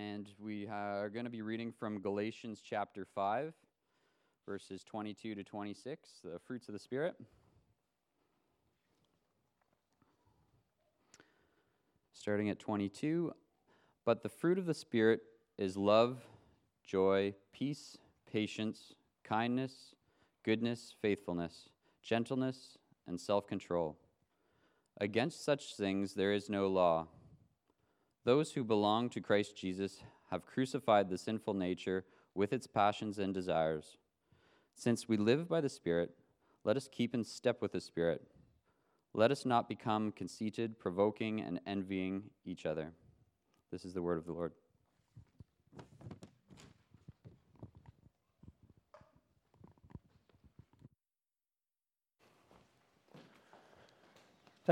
and we are going to be reading from Galatians chapter 5, verses 22 to 26, the fruits of the Spirit. Starting at 22, but the fruit of the Spirit is love, joy, peace, patience, kindness, goodness, faithfulness, gentleness, and self control. Against such things there is no law. Those who belong to Christ Jesus have crucified the sinful nature with its passions and desires. Since we live by the Spirit, let us keep in step with the Spirit. Let us not become conceited, provoking, and envying each other. This is the word of the Lord.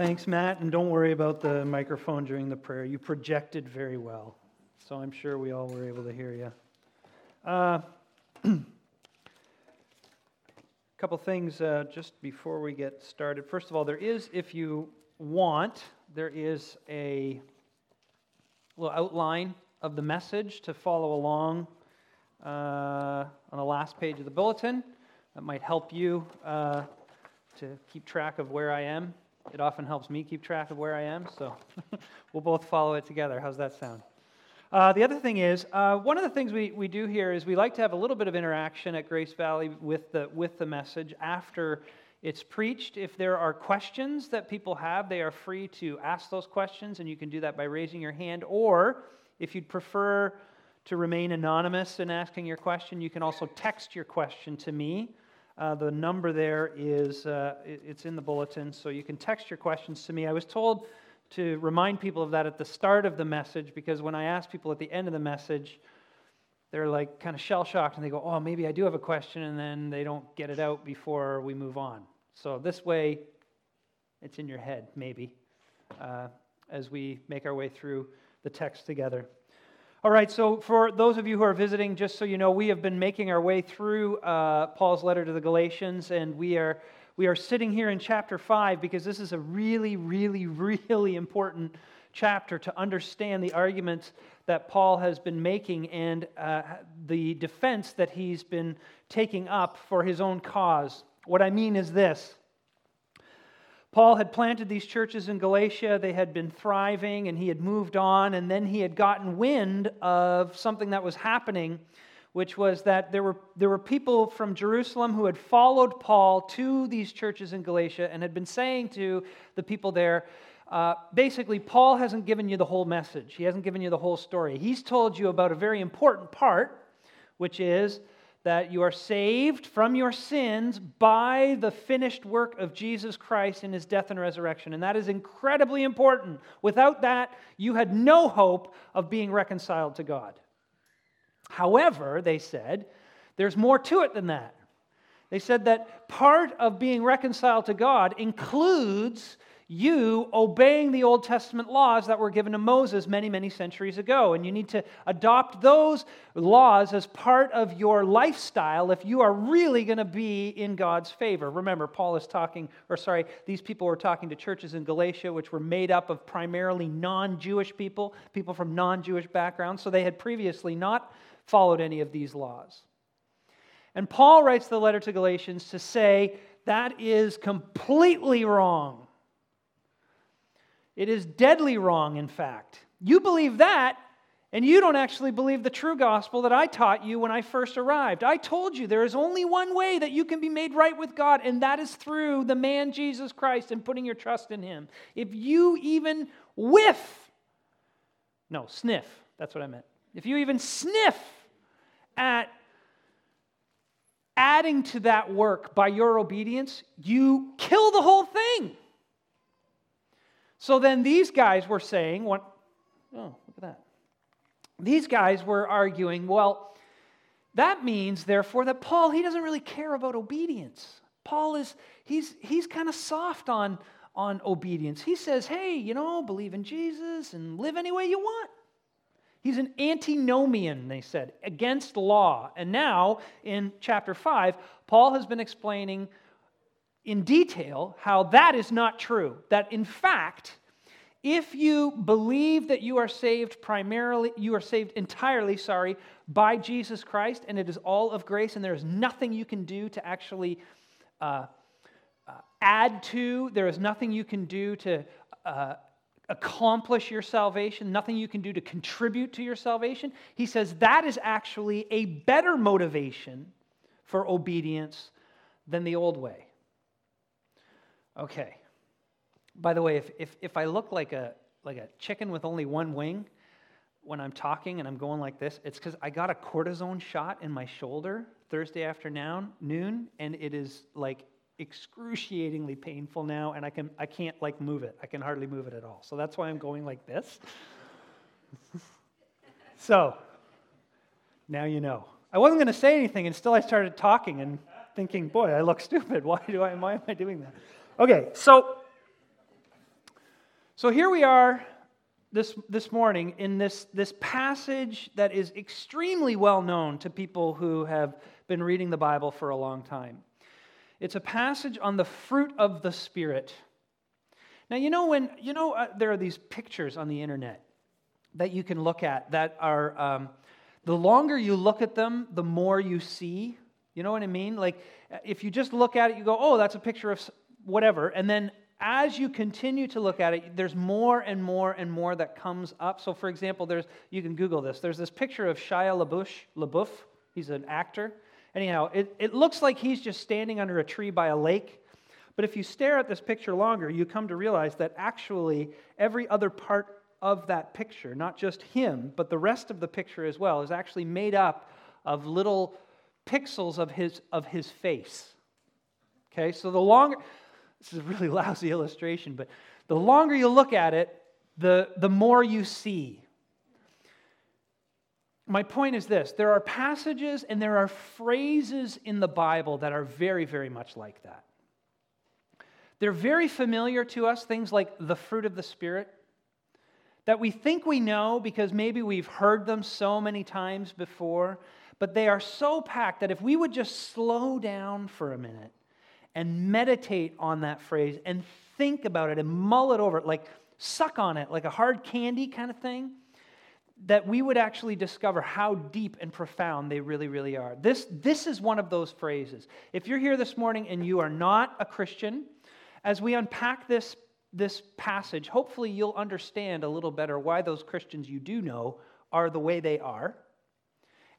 Thanks, Matt, and don't worry about the microphone during the prayer. You projected very well, so I'm sure we all were able to hear you. Uh, a couple things uh, just before we get started. First of all, there is, if you want, there is a little outline of the message to follow along uh, on the last page of the bulletin. That might help you uh, to keep track of where I am it often helps me keep track of where I am, so we'll both follow it together. How's that sound? Uh, the other thing is, uh, one of the things we, we do here is we like to have a little bit of interaction at Grace Valley with the, with the message after it's preached. If there are questions that people have, they are free to ask those questions, and you can do that by raising your hand. Or if you'd prefer to remain anonymous in asking your question, you can also text your question to me. Uh, the number there is uh, it's in the bulletin, so you can text your questions to me. I was told to remind people of that at the start of the message because when I ask people at the end of the message, they're like kind of shell shocked and they go, "Oh, maybe I do have a question," and then they don't get it out before we move on. So this way, it's in your head, maybe, uh, as we make our way through the text together. All right, so for those of you who are visiting, just so you know, we have been making our way through uh, Paul's letter to the Galatians, and we are, we are sitting here in chapter 5 because this is a really, really, really important chapter to understand the arguments that Paul has been making and uh, the defense that he's been taking up for his own cause. What I mean is this Paul had planted these churches in Galatia. They had been thriving, and he had moved on. And then he had gotten wind of something that was happening, which was that there were, there were people from Jerusalem who had followed Paul to these churches in Galatia and had been saying to the people there, uh, basically, Paul hasn't given you the whole message. He hasn't given you the whole story. He's told you about a very important part, which is that you are saved from your sins by the finished work of Jesus Christ in his death and resurrection. And that is incredibly important. Without that, you had no hope of being reconciled to God. However, they said, there's more to it than that. They said that part of being reconciled to God includes you obeying the Old Testament laws that were given to Moses many, many centuries ago. And you need to adopt those laws as part of your lifestyle if you are really going to be in God's favor. Remember, Paul is talking, or sorry, these people were talking to churches in Galatia, which were made up of primarily non Jewish people, people from non Jewish backgrounds. So they had previously not followed any of these laws. And Paul writes the letter to Galatians to say that is completely wrong. It is deadly wrong, in fact. You believe that, and you don't actually believe the true gospel that I taught you when I first arrived. I told you there is only one way that you can be made right with God, and that is through the man Jesus Christ and putting your trust in him. If you even whiff, no, sniff, that's what I meant. If you even sniff at adding to that work by your obedience, you kill the whole thing. So then these guys were saying, what, oh, look at that. These guys were arguing, well, that means, therefore, that Paul, he doesn't really care about obedience. Paul is, he's, he's kind of soft on, on obedience. He says, hey, you know, believe in Jesus and live any way you want. He's an antinomian, they said, against law. And now, in chapter 5, Paul has been explaining in detail how that is not true. That in fact, if you believe that you are saved primarily, you are saved entirely, sorry, by Jesus Christ, and it is all of grace, and there is nothing you can do to actually uh, uh, add to, there is nothing you can do to uh, accomplish your salvation, nothing you can do to contribute to your salvation. He says that is actually a better motivation for obedience than the old way. Okay. By the way, if, if, if I look like a, like a chicken with only one wing when I'm talking and I'm going like this, it's because I got a cortisone shot in my shoulder Thursday afternoon, noon, and it is like excruciatingly painful now, and I, can, I can't like move it. I can hardly move it at all. So that's why I'm going like this. so now you know. I wasn't going to say anything, and still I started talking and thinking, boy, I look stupid. Why, do I, why am I doing that? Okay, so, so here we are this, this morning in this, this passage that is extremely well known to people who have been reading the Bible for a long time. It's a passage on the fruit of the Spirit. Now, you know, when, you know, uh, there are these pictures on the internet that you can look at that are, um, the longer you look at them, the more you see. You know what I mean? Like, if you just look at it, you go, oh, that's a picture of whatever. And then as you continue to look at it, there's more and more and more that comes up. So, for example, there's, you can Google this. There's this picture of Shia LaBeouf. LaBeouf. He's an actor. Anyhow, it, it looks like he's just standing under a tree by a lake. But if you stare at this picture longer, you come to realize that actually every other part of that picture, not just him, but the rest of the picture as well, is actually made up of little pixels of his, of his face. Okay, so the longer, this is a really lousy illustration, but the longer you look at it, the, the more you see my point is this there are passages and there are phrases in the Bible that are very, very much like that. They're very familiar to us, things like the fruit of the Spirit, that we think we know because maybe we've heard them so many times before, but they are so packed that if we would just slow down for a minute and meditate on that phrase and think about it and mull it over, like suck on it, like a hard candy kind of thing that we would actually discover how deep and profound they really, really are. This, this is one of those phrases. If you're here this morning and you are not a Christian, as we unpack this, this passage, hopefully you'll understand a little better why those Christians you do know are the way they are.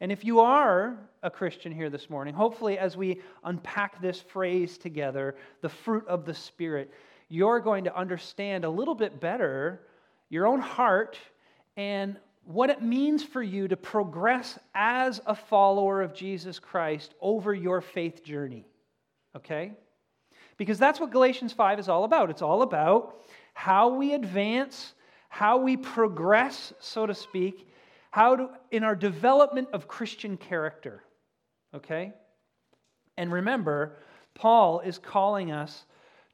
And if you are a Christian here this morning, hopefully as we unpack this phrase together, the fruit of the Spirit, you're going to understand a little bit better your own heart and what it means for you to progress as a follower of Jesus Christ over your faith journey. Okay? Because that's what Galatians 5 is all about. It's all about how we advance, how we progress, so to speak, how to, in our development of Christian character. Okay? And remember, Paul is calling us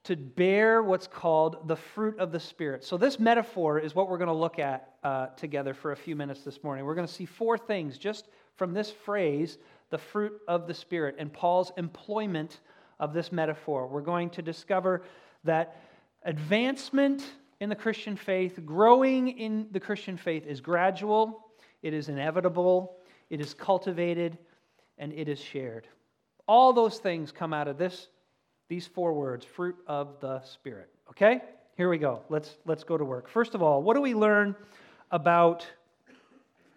to bear what's called the fruit of the Spirit. So, this metaphor is what we're going to look at uh, together for a few minutes this morning. We're going to see four things just from this phrase, the fruit of the Spirit, and Paul's employment of this metaphor. We're going to discover that advancement in the Christian faith, growing in the Christian faith, is gradual, it is inevitable, it is cultivated, and it is shared. All those things come out of this these four words fruit of the Spirit. Okay? Here we go. Let's, let's go to work. First of all, what do we learn about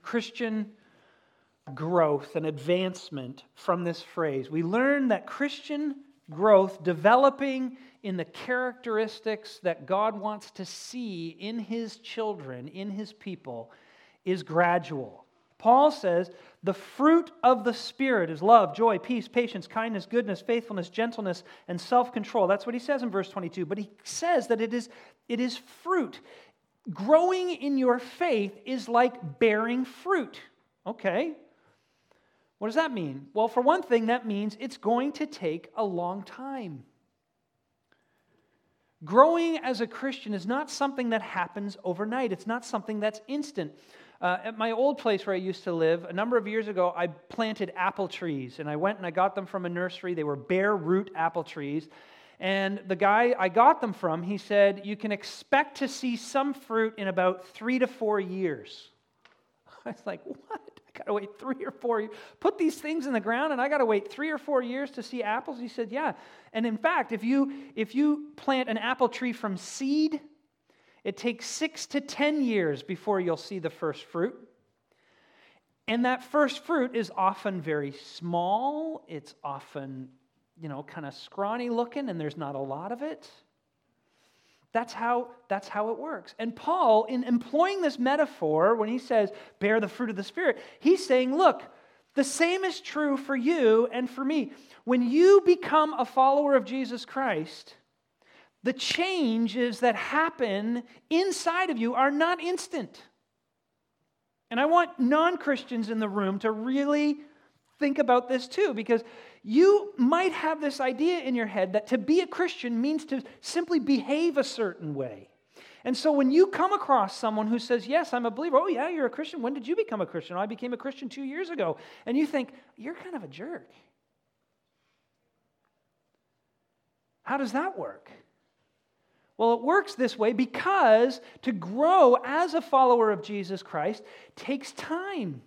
Christian growth and advancement from this phrase? We learn that Christian growth, developing in the characteristics that God wants to see in his children, in his people, is gradual. Paul says the fruit of the Spirit is love, joy, peace, patience, kindness, goodness, faithfulness, gentleness, and self control. That's what he says in verse 22. But he says that it is, it is fruit. Growing in your faith is like bearing fruit. Okay. What does that mean? Well, for one thing, that means it's going to take a long time. Growing as a Christian is not something that happens overnight, it's not something that's instant. Uh, at my old place where I used to live, a number of years ago, I planted apple trees, and I went and I got them from a nursery. They were bare root apple trees. And the guy I got them from, he said, you can expect to see some fruit in about three to four years. I was like, what? I got to wait three or four years. Put these things in the ground and I got to wait three or four years to see apples? He said, yeah. And in fact, if you, if you plant an apple tree from seed, it takes six to 10 years before you'll see the first fruit. And that first fruit is often very small. It's often, you know, kind of scrawny looking, and there's not a lot of it. That's how, that's how it works. And Paul, in employing this metaphor, when he says, bear the fruit of the Spirit, he's saying, look, the same is true for you and for me. When you become a follower of Jesus Christ, the changes that happen inside of you are not instant. And I want non Christians in the room to really think about this too, because you might have this idea in your head that to be a Christian means to simply behave a certain way. And so when you come across someone who says, Yes, I'm a believer, oh, yeah, you're a Christian. When did you become a Christian? Oh, I became a Christian two years ago. And you think, You're kind of a jerk. How does that work? Well, it works this way because to grow as a follower of Jesus Christ takes time.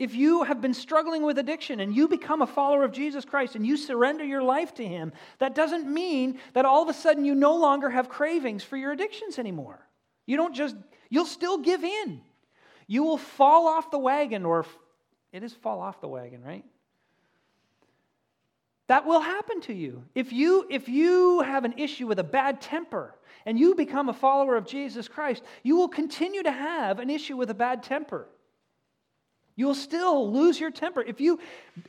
If you have been struggling with addiction and you become a follower of Jesus Christ and you surrender your life to Him, that doesn't mean that all of a sudden you no longer have cravings for your addictions anymore. You don't just, you'll still give in. You will fall off the wagon, or it is fall off the wagon, right? That will happen to you. If you if you have an issue with a bad temper and you become a follower of Jesus Christ, you will continue to have an issue with a bad temper. You will still lose your temper. If you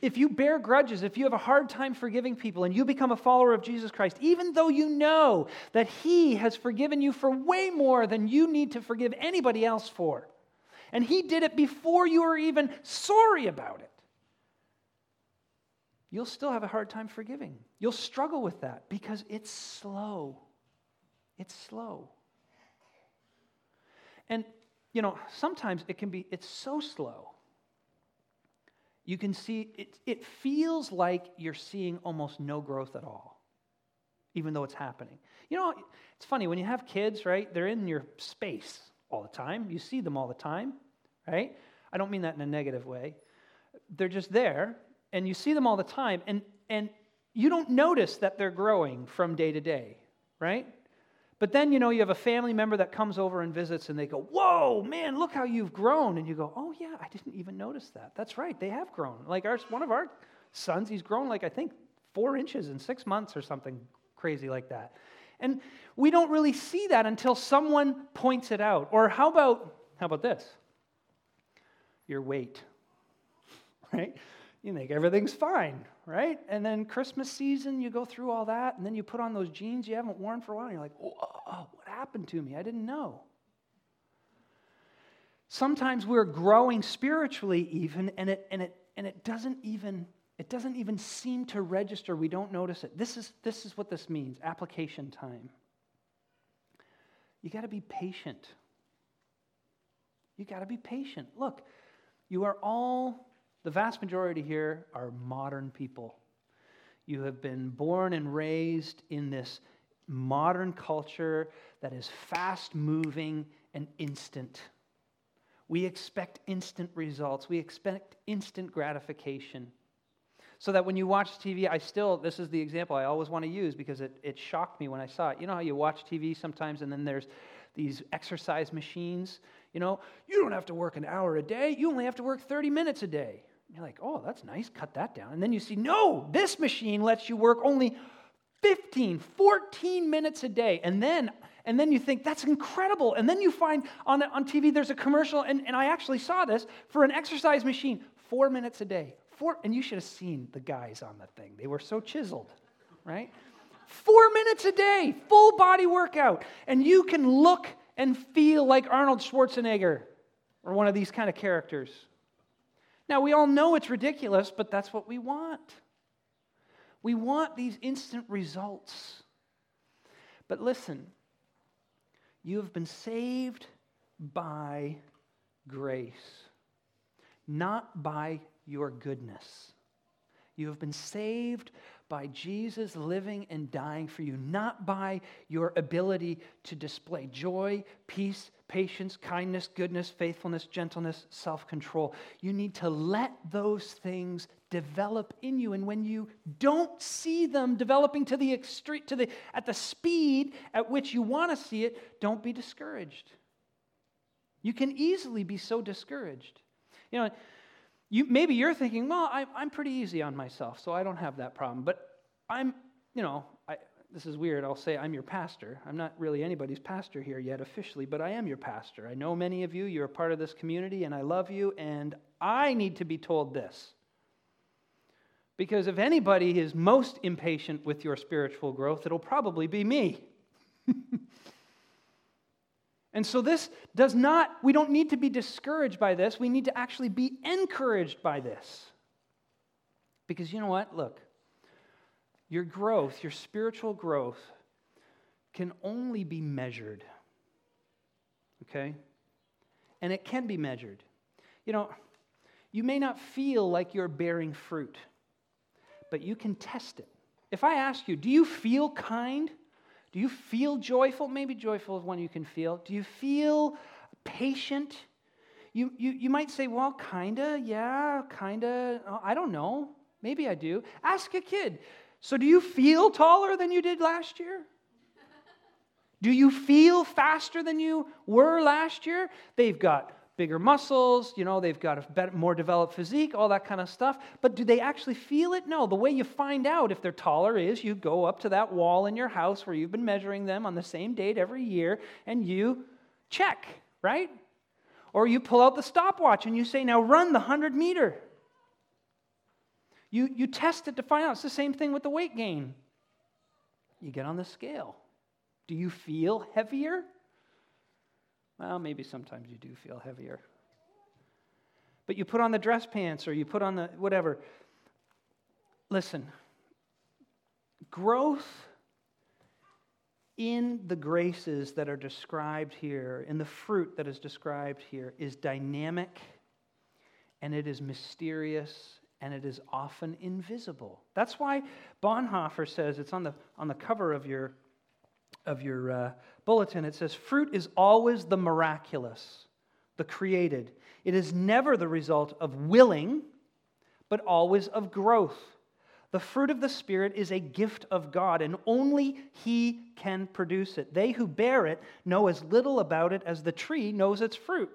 if you bear grudges, if you have a hard time forgiving people and you become a follower of Jesus Christ, even though you know that he has forgiven you for way more than you need to forgive anybody else for. And he did it before you were even sorry about it you'll still have a hard time forgiving. You'll struggle with that because it's slow. It's slow. And, you know, sometimes it can be, it's so slow. You can see, it, it feels like you're seeing almost no growth at all, even though it's happening. You know, it's funny, when you have kids, right, they're in your space all the time. You see them all the time, right? I don't mean that in a negative way. They're just there, and you see them all the time, and, and you don't notice that they're growing from day to day, right? But then, you know, you have a family member that comes over and visits, and they go, Whoa, man, look how you've grown. And you go, Oh, yeah, I didn't even notice that. That's right, they have grown. Like our, one of our sons, he's grown like, I think, four inches in six months or something crazy like that. And we don't really see that until someone points it out. Or how about, how about this? Your weight, right? You think everything's fine, right? And then Christmas season, you go through all that, and then you put on those jeans you haven't worn for a while, and you're like, oh, what happened to me? I didn't know. Sometimes we're growing spiritually even, and it, and it, and it doesn't even it doesn't even seem to register. We don't notice it. This is, this is what this means application time. You got to be patient. You got to be patient. Look, you are all the vast majority here are modern people. You have been born and raised in this modern culture that is fast moving and instant. We expect instant results, we expect instant gratification. So that when you watch TV, I still, this is the example I always want to use because it, it shocked me when I saw it. You know how you watch TV sometimes and then there's these exercise machines? You know, you don't have to work an hour a day, you only have to work 30 minutes a day. You're like, oh, that's nice, cut that down. And then you see, no, this machine lets you work only 15, 14 minutes a day. And then and then you think that's incredible. And then you find on, on TV there's a commercial, and, and I actually saw this for an exercise machine, four minutes a day. Four, and you should have seen the guys on the thing. They were so chiseled, right? Four minutes a day, full body workout. And you can look and feel like Arnold Schwarzenegger or one of these kind of characters. Now, we all know it's ridiculous, but that's what we want. We want these instant results. But listen, you have been saved by grace, not by your goodness. You have been saved by Jesus living and dying for you, not by your ability to display joy, peace, patience, kindness, goodness, faithfulness, gentleness, self control. You need to let those things develop in you. And when you don't see them developing to the extreme, to the, at the speed at which you want to see it, don't be discouraged. You can easily be so discouraged. You know, you, maybe you're thinking, well, I, I'm pretty easy on myself, so I don't have that problem. But I'm, you know, this is weird. I'll say I'm your pastor. I'm not really anybody's pastor here yet officially, but I am your pastor. I know many of you. You're a part of this community, and I love you, and I need to be told this. Because if anybody is most impatient with your spiritual growth, it'll probably be me. And so, this does not, we don't need to be discouraged by this. We need to actually be encouraged by this. Because you know what? Look, your growth, your spiritual growth, can only be measured. Okay? And it can be measured. You know, you may not feel like you're bearing fruit, but you can test it. If I ask you, do you feel kind? Do you feel joyful? Maybe joyful is one you can feel. Do you feel patient? You, you, you might say, well, kinda, yeah, kinda. I don't know. Maybe I do. Ask a kid. So, do you feel taller than you did last year? Do you feel faster than you were last year? They've got bigger muscles, you know, they've got a better, more developed physique, all that kind of stuff. But do they actually feel it? No. The way you find out if they're taller is you go up to that wall in your house where you've been measuring them on the same date every year and you check, right? Or you pull out the stopwatch and you say, now run the 100 meter. You, you test it to find out. It's the same thing with the weight gain. You get on the scale. Do you feel heavier? Well, maybe sometimes you do feel heavier. But you put on the dress pants or you put on the whatever. Listen, growth in the graces that are described here, in the fruit that is described here, is dynamic and it is mysterious and it is often invisible. That's why Bonhoeffer says it's on the, on the cover of your, of your uh, bulletin, it says, Fruit is always the miraculous, the created. It is never the result of willing, but always of growth. The fruit of the Spirit is a gift of God, and only He can produce it. They who bear it know as little about it as the tree knows its fruit.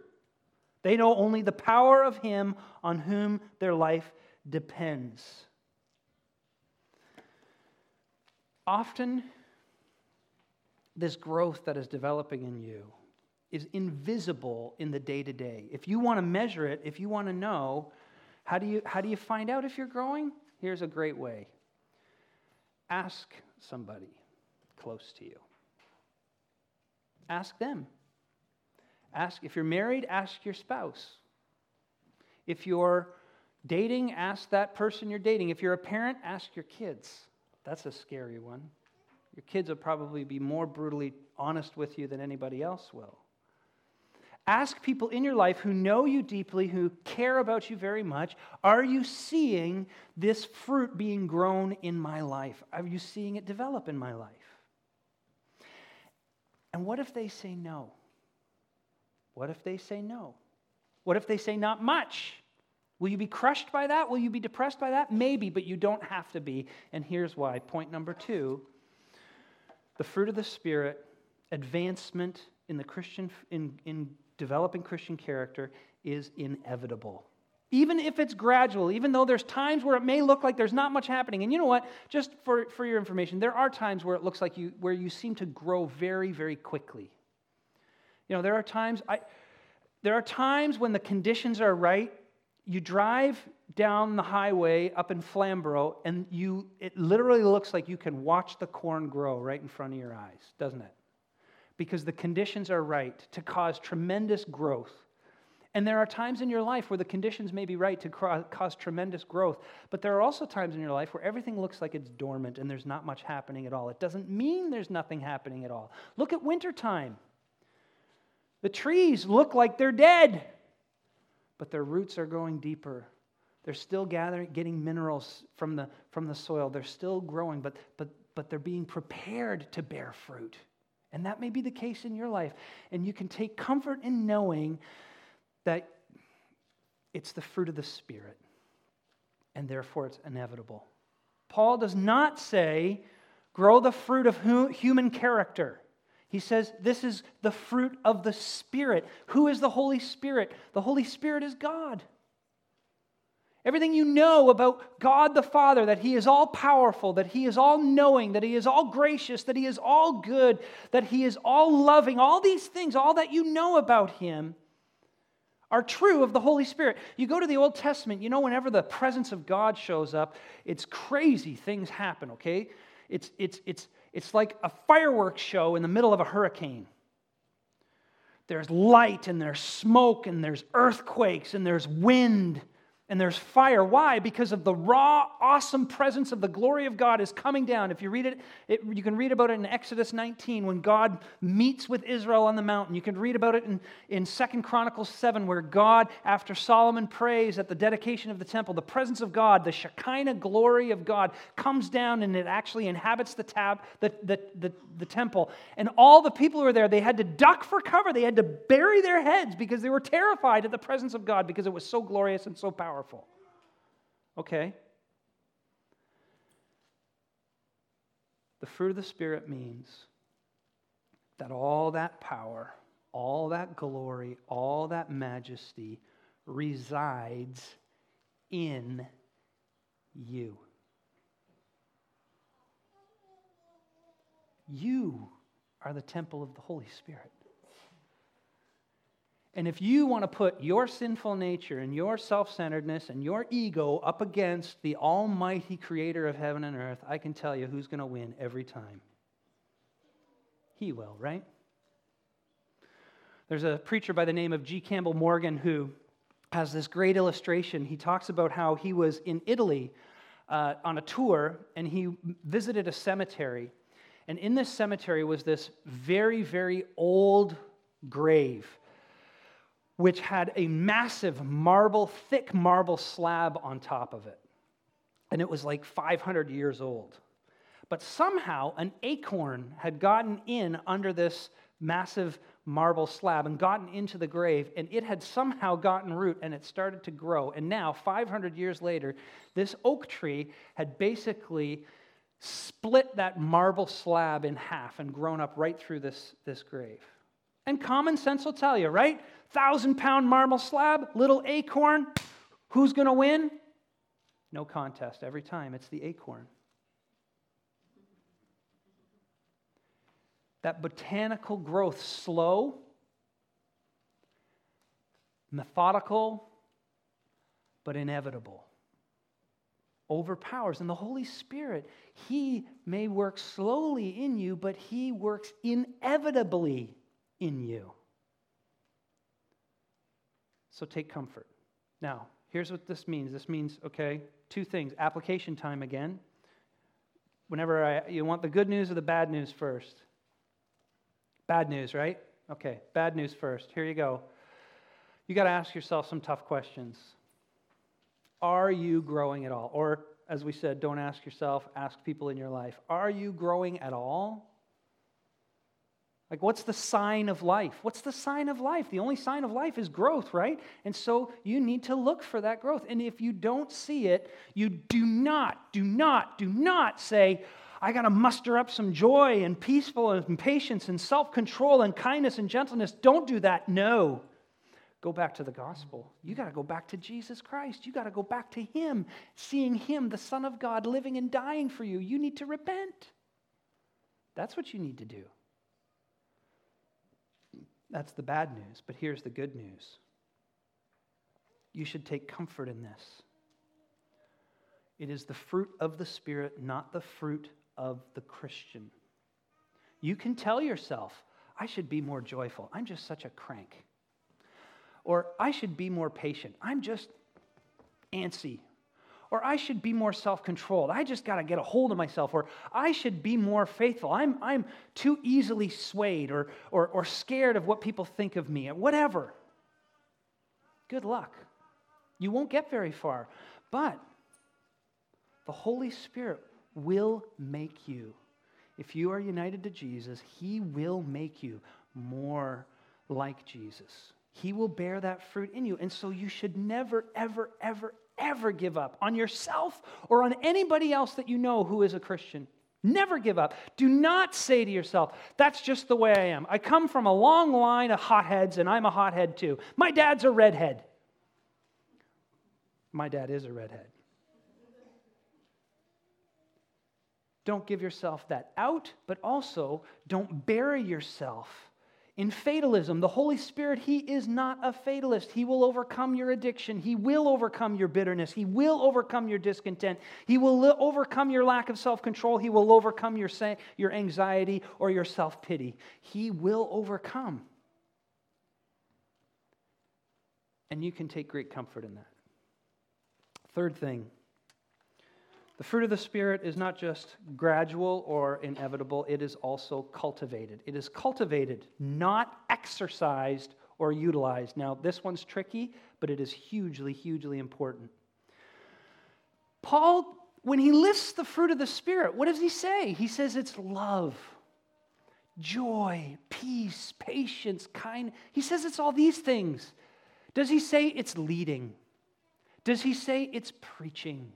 They know only the power of Him on whom their life depends. Often, this growth that is developing in you is invisible in the day to day. If you want to measure it, if you want to know, how do you, how do you find out if you're growing? Here's a great way ask somebody close to you. Ask them. Ask if you're married, ask your spouse. If you're dating, ask that person you're dating. If you're a parent, ask your kids. That's a scary one. Your kids will probably be more brutally honest with you than anybody else will. Ask people in your life who know you deeply, who care about you very much Are you seeing this fruit being grown in my life? Are you seeing it develop in my life? And what if they say no? What if they say no? What if they say not much? Will you be crushed by that? Will you be depressed by that? Maybe, but you don't have to be. And here's why. Point number two the fruit of the Spirit, advancement in the Christian in, in developing Christian character is inevitable. Even if it's gradual, even though there's times where it may look like there's not much happening. And you know what? Just for, for your information, there are times where it looks like you where you seem to grow very, very quickly. You know, there are times I there are times when the conditions are right you drive down the highway up in Flamborough, and you, it literally looks like you can watch the corn grow right in front of your eyes, doesn't it? Because the conditions are right to cause tremendous growth. And there are times in your life where the conditions may be right to cause tremendous growth, but there are also times in your life where everything looks like it's dormant and there's not much happening at all. It doesn't mean there's nothing happening at all. Look at wintertime. The trees look like they're dead but their roots are going deeper. They're still gathering, getting minerals from the, from the soil. They're still growing, but, but, but they're being prepared to bear fruit. And that may be the case in your life. And you can take comfort in knowing that it's the fruit of the Spirit, and therefore it's inevitable. Paul does not say, grow the fruit of human character. He says, This is the fruit of the Spirit. Who is the Holy Spirit? The Holy Spirit is God. Everything you know about God the Father, that He is all powerful, that He is all knowing, that He is all gracious, that He is all good, that He is all loving, all these things, all that you know about Him are true of the Holy Spirit. You go to the Old Testament, you know, whenever the presence of God shows up, it's crazy things happen, okay? It's, it's, it's, it's like a fireworks show in the middle of a hurricane. There's light and there's smoke and there's earthquakes and there's wind and there's fire. Why? Because of the raw, awesome presence of the glory of God is coming down. If you read it, it, you can read about it in Exodus 19 when God meets with Israel on the mountain. You can read about it in, in 2 Chronicles 7 where God, after Solomon prays at the dedication of the temple, the presence of God, the Shekinah glory of God comes down and it actually inhabits the, tab, the, the, the, the temple. And all the people who were there, they had to duck for cover. They had to bury their heads because they were terrified at the presence of God because it was so glorious and so powerful powerful. Okay. The fruit of the Spirit means that all that power, all that glory, all that majesty resides in you. You are the temple of the Holy Spirit. And if you want to put your sinful nature and your self centeredness and your ego up against the almighty creator of heaven and earth, I can tell you who's going to win every time. He will, right? There's a preacher by the name of G. Campbell Morgan who has this great illustration. He talks about how he was in Italy uh, on a tour and he visited a cemetery. And in this cemetery was this very, very old grave which had a massive marble, thick marble slab on top of it. And it was like 500 years old. But somehow an acorn had gotten in under this massive marble slab and gotten into the grave, and it had somehow gotten root and it started to grow. And now, 500 years later, this oak tree had basically split that marble slab in half and grown up right through this, this grave. And common sense will tell you, right? Thousand pound marble slab, little acorn. Who's going to win? No contest. Every time it's the acorn. That botanical growth, slow, methodical, but inevitable, overpowers. And the Holy Spirit, He may work slowly in you, but He works inevitably in you. So take comfort. Now, here's what this means this means, okay, two things application time again. Whenever I, you want the good news or the bad news first? Bad news, right? Okay, bad news first. Here you go. You got to ask yourself some tough questions. Are you growing at all? Or, as we said, don't ask yourself, ask people in your life. Are you growing at all? Like, what's the sign of life? What's the sign of life? The only sign of life is growth, right? And so you need to look for that growth. And if you don't see it, you do not, do not, do not say, I got to muster up some joy and peaceful and patience and self control and kindness and gentleness. Don't do that. No. Go back to the gospel. You got to go back to Jesus Christ. You got to go back to Him, seeing Him, the Son of God, living and dying for you. You need to repent. That's what you need to do. That's the bad news, but here's the good news. You should take comfort in this. It is the fruit of the Spirit, not the fruit of the Christian. You can tell yourself, I should be more joyful. I'm just such a crank. Or I should be more patient. I'm just antsy or I should be more self controlled. I just got to get a hold of myself. Or I should be more faithful. I'm, I'm too easily swayed or, or, or scared of what people think of me, whatever. Good luck. You won't get very far. But the Holy Spirit will make you. If you are united to Jesus, He will make you more like Jesus. He will bear that fruit in you. And so you should never, ever, ever, ever give up on yourself or on anybody else that you know who is a Christian. Never give up. Do not say to yourself, that's just the way I am. I come from a long line of hotheads and I'm a hothead too. My dad's a redhead. My dad is a redhead. Don't give yourself that out, but also don't bury yourself in fatalism. The Holy Spirit, He is not a fatalist. He will overcome your addiction. He will overcome your bitterness. He will overcome your discontent. He will overcome your lack of self control. He will overcome your, sa- your anxiety or your self pity. He will overcome. And you can take great comfort in that. Third thing the fruit of the Spirit is not just gradual or inevitable, it is also cultivated. It is cultivated, not exercised or utilized. Now, this one's tricky, but it is hugely, hugely important. Paul, when he lists the fruit of the Spirit, what does he say? He says it's love, joy, peace, patience, kind. He says it's all these things. Does he say it's leading? Does he say it's preaching?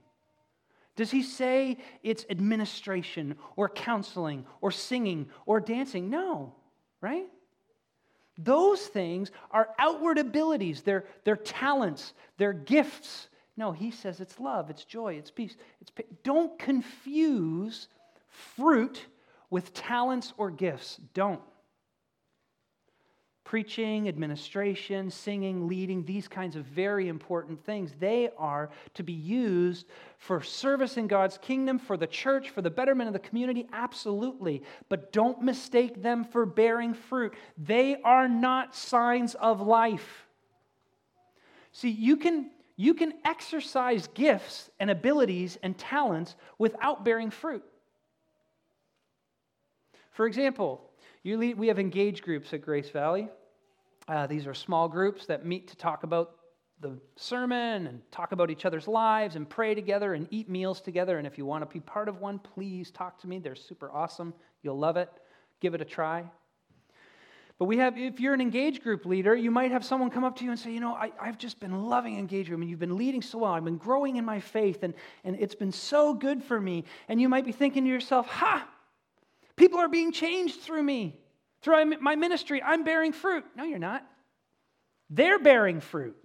Does he say it's administration or counseling or singing or dancing? No, right? Those things are outward abilities, they're, they're talents, they're gifts. No, he says it's love, it's joy, it's peace. It's Don't confuse fruit with talents or gifts. Don't preaching, administration, singing, leading, these kinds of very important things. They are to be used for service in God's kingdom, for the church, for the betterment of the community, absolutely. But don't mistake them for bearing fruit. They are not signs of life. See, you can. You can exercise gifts and abilities and talents without bearing fruit. For example, Lead, we have engaged groups at Grace Valley. Uh, these are small groups that meet to talk about the sermon and talk about each other's lives and pray together and eat meals together. And if you want to be part of one, please talk to me. They're super awesome. You'll love it. Give it a try. But we have, if you're an engaged group leader, you might have someone come up to you and say, You know, I, have just been loving engaged group, and you've been leading so well. I've been growing in my faith, and, and it's been so good for me. And you might be thinking to yourself, Ha! People are being changed through me. Through my ministry, I'm bearing fruit. No, you're not. They're bearing fruit.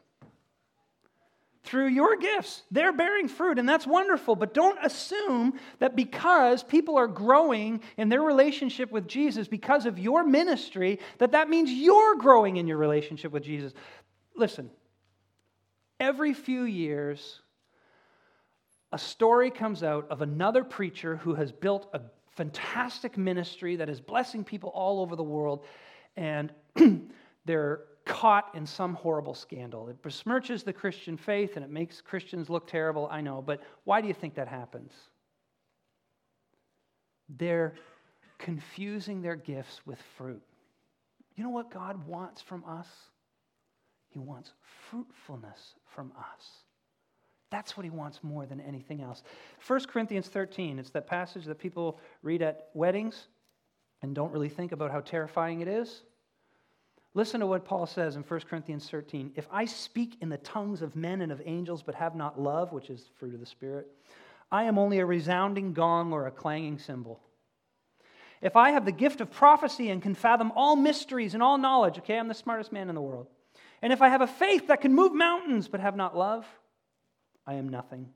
Through your gifts, they're bearing fruit, and that's wonderful. But don't assume that because people are growing in their relationship with Jesus because of your ministry, that that means you're growing in your relationship with Jesus. Listen, every few years, a story comes out of another preacher who has built a fantastic ministry that is blessing people all over the world, and they're caught in some horrible scandal. It besmirches the Christian faith and it makes Christians look terrible, I know, but why do you think that happens? They're confusing their gifts with fruit. You know what God wants from us? He wants fruitfulness from us. That's what he wants more than anything else. 1 Corinthians 13, it's that passage that people read at weddings and don't really think about how terrifying it is. Listen to what Paul says in 1 Corinthians 13. If I speak in the tongues of men and of angels but have not love, which is the fruit of the Spirit, I am only a resounding gong or a clanging cymbal. If I have the gift of prophecy and can fathom all mysteries and all knowledge, okay, I'm the smartest man in the world. And if I have a faith that can move mountains but have not love, I am nothing.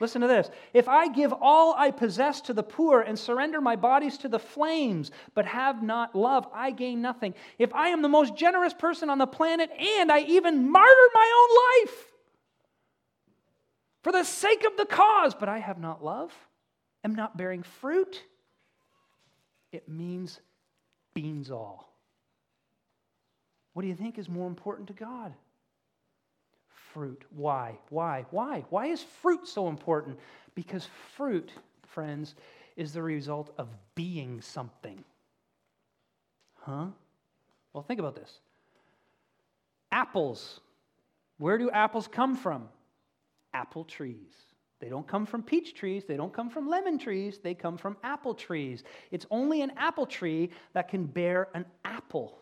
Listen to this. If I give all I possess to the poor and surrender my bodies to the flames, but have not love, I gain nothing. If I am the most generous person on the planet and I even martyr my own life for the sake of the cause, but I have not love, am not bearing fruit, it means beans all. What do you think is more important to God? Fruit. Why? Why? Why? Why is fruit so important? Because fruit, friends, is the result of being something. Huh? Well, think about this. Apples Where do apples come from? Apple trees. They don't come from peach trees, they don't come from lemon trees, they come from apple trees. It's only an apple tree that can bear an apple.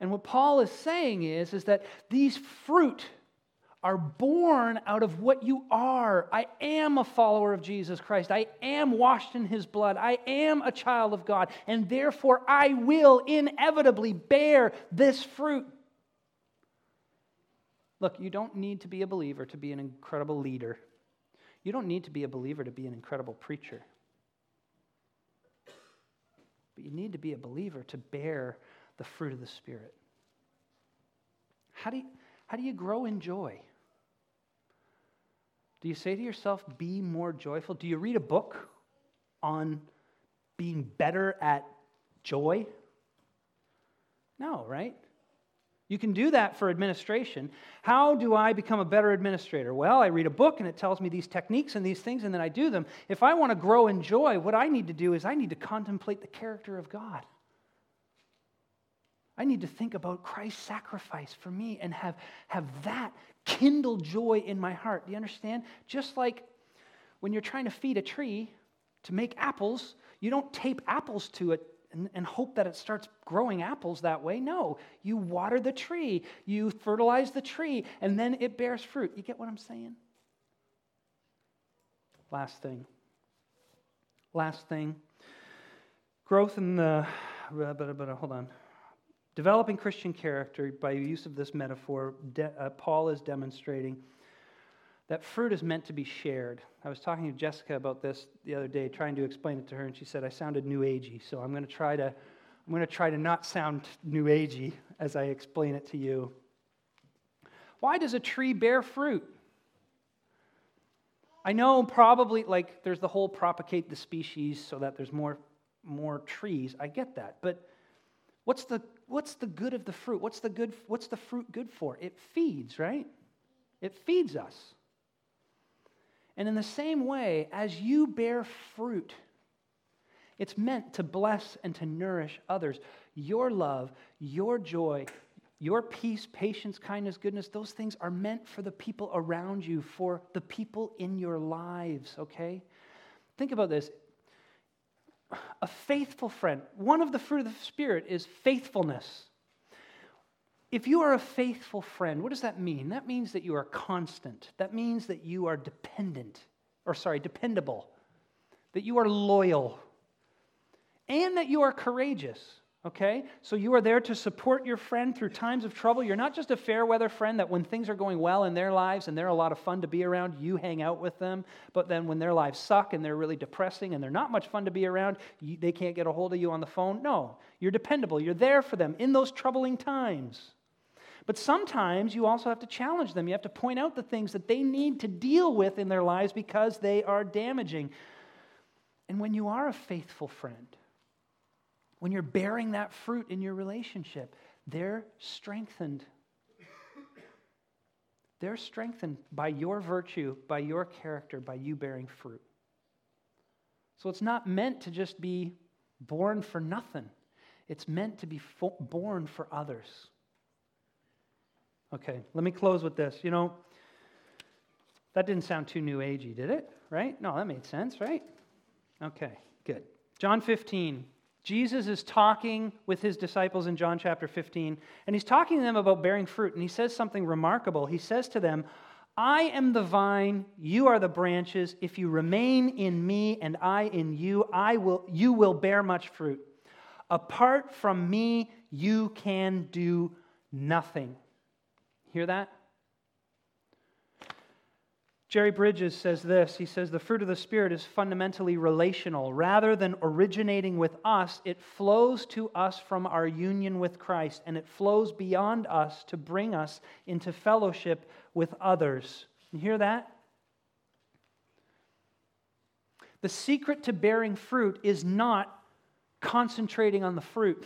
And what Paul is saying is, is that these fruit are born out of what you are. I am a follower of Jesus Christ. I am washed in his blood. I am a child of God. And therefore, I will inevitably bear this fruit. Look, you don't need to be a believer to be an incredible leader. You don't need to be a believer to be an incredible preacher. But you need to be a believer to bear the fruit of the Spirit. How do you, how do you grow in joy? Do you say to yourself, be more joyful? Do you read a book on being better at joy? No, right? You can do that for administration. How do I become a better administrator? Well, I read a book and it tells me these techniques and these things, and then I do them. If I want to grow in joy, what I need to do is I need to contemplate the character of God. I need to think about Christ's sacrifice for me and have, have that kindle joy in my heart. Do you understand? Just like when you're trying to feed a tree to make apples, you don't tape apples to it and, and, hope that it starts growing apples that way. No, you water the tree, you fertilize the tree, and then it bears fruit. You get what I'm saying? Last thing. Last thing. Growth in the. Uh, but hold on. Developing Christian character by use of this metaphor, de, uh, Paul is demonstrating that fruit is meant to be shared. I was talking to Jessica about this the other day, trying to explain it to her, and she said I sounded new agey. So I'm going to try to, I'm going to try to not sound new agey as I explain it to you. Why does a tree bear fruit? I know probably like there's the whole propagate the species so that there's more more trees. I get that, but what's the what's the good of the fruit? What's the good? What's the fruit good for? It feeds, right? It feeds us. And in the same way, as you bear fruit, it's meant to bless and to nourish others. Your love, your joy, your peace, patience, kindness, goodness, those things are meant for the people around you, for the people in your lives, okay? Think about this. A faithful friend, one of the fruit of the Spirit is faithfulness. If you are a faithful friend, what does that mean? That means that you are constant. That means that you are dependent, or sorry, dependable, that you are loyal, and that you are courageous. Okay? So you are there to support your friend through times of trouble. You're not just a fair weather friend that when things are going well in their lives and they're a lot of fun to be around, you hang out with them. But then when their lives suck and they're really depressing and they're not much fun to be around, you, they can't get a hold of you on the phone. No, you're dependable. You're there for them in those troubling times. But sometimes you also have to challenge them. You have to point out the things that they need to deal with in their lives because they are damaging. And when you are a faithful friend, when you're bearing that fruit in your relationship, they're strengthened. They're strengthened by your virtue, by your character, by you bearing fruit. So it's not meant to just be borne for nothing, it's meant to be fo- borne for others. Okay, let me close with this. You know, that didn't sound too new agey, did it? Right? No, that made sense, right? Okay, good. John 15. Jesus is talking with his disciples in John chapter 15, and he's talking to them about bearing fruit, and he says something remarkable. He says to them, I am the vine, you are the branches. If you remain in me and I in you, I will, you will bear much fruit. Apart from me, you can do nothing. Hear that? Jerry Bridges says this. He says, The fruit of the Spirit is fundamentally relational. Rather than originating with us, it flows to us from our union with Christ, and it flows beyond us to bring us into fellowship with others. You hear that? The secret to bearing fruit is not concentrating on the fruit,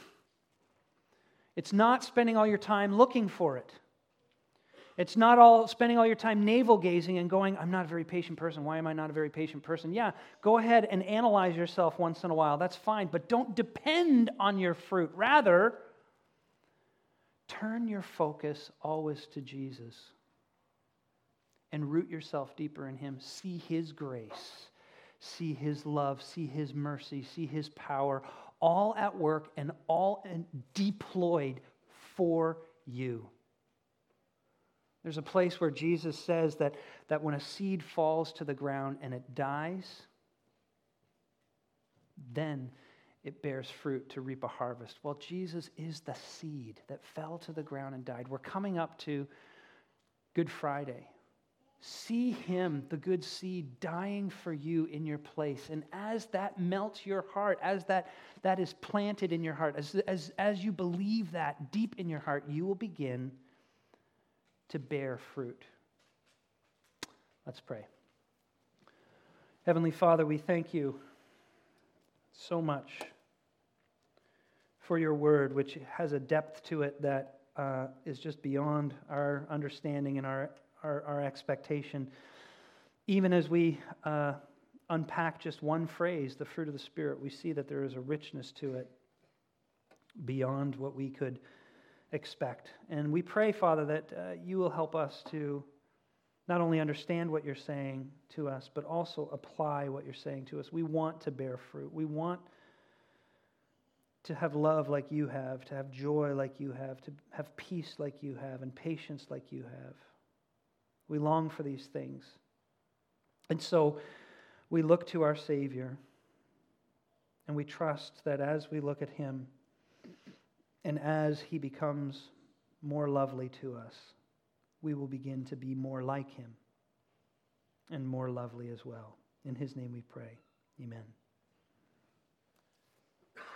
it's not spending all your time looking for it. It's not all spending all your time navel gazing and going, I'm not a very patient person. Why am I not a very patient person? Yeah, go ahead and analyze yourself once in a while. That's fine. But don't depend on your fruit. Rather, turn your focus always to Jesus and root yourself deeper in Him. See His grace, see His love, see His mercy, see His power, all at work and all deployed for you. There's a place where Jesus says that, that when a seed falls to the ground and it dies, then it bears fruit to reap a harvest. Well, Jesus is the seed that fell to the ground and died. We're coming up to Good Friday. See him, the good seed, dying for you in your place. And as that melts your heart, as that, that is planted in your heart, as, as, as you believe that deep in your heart, you will begin to bear fruit. Let's pray. Heavenly Father, we thank you so much for your word, which has a depth to it that uh, is just beyond our understanding and our, our, our expectation. Even as we uh, unpack just one phrase, the fruit of the Spirit, we see that there is a richness to it beyond what we could expect. And we pray, Father, that uh, you will help us to not only understand what you're saying to us, but also apply what you're saying to us. We want to bear fruit. We want to have love like you have, to have joy like you have, to have peace like you have, and patience like you have. We long for these things. And so we look to our Savior, and we trust that as we look at Him, and as he becomes more lovely to us, we will begin to be more like him and more lovely as well. In his name we pray. Amen.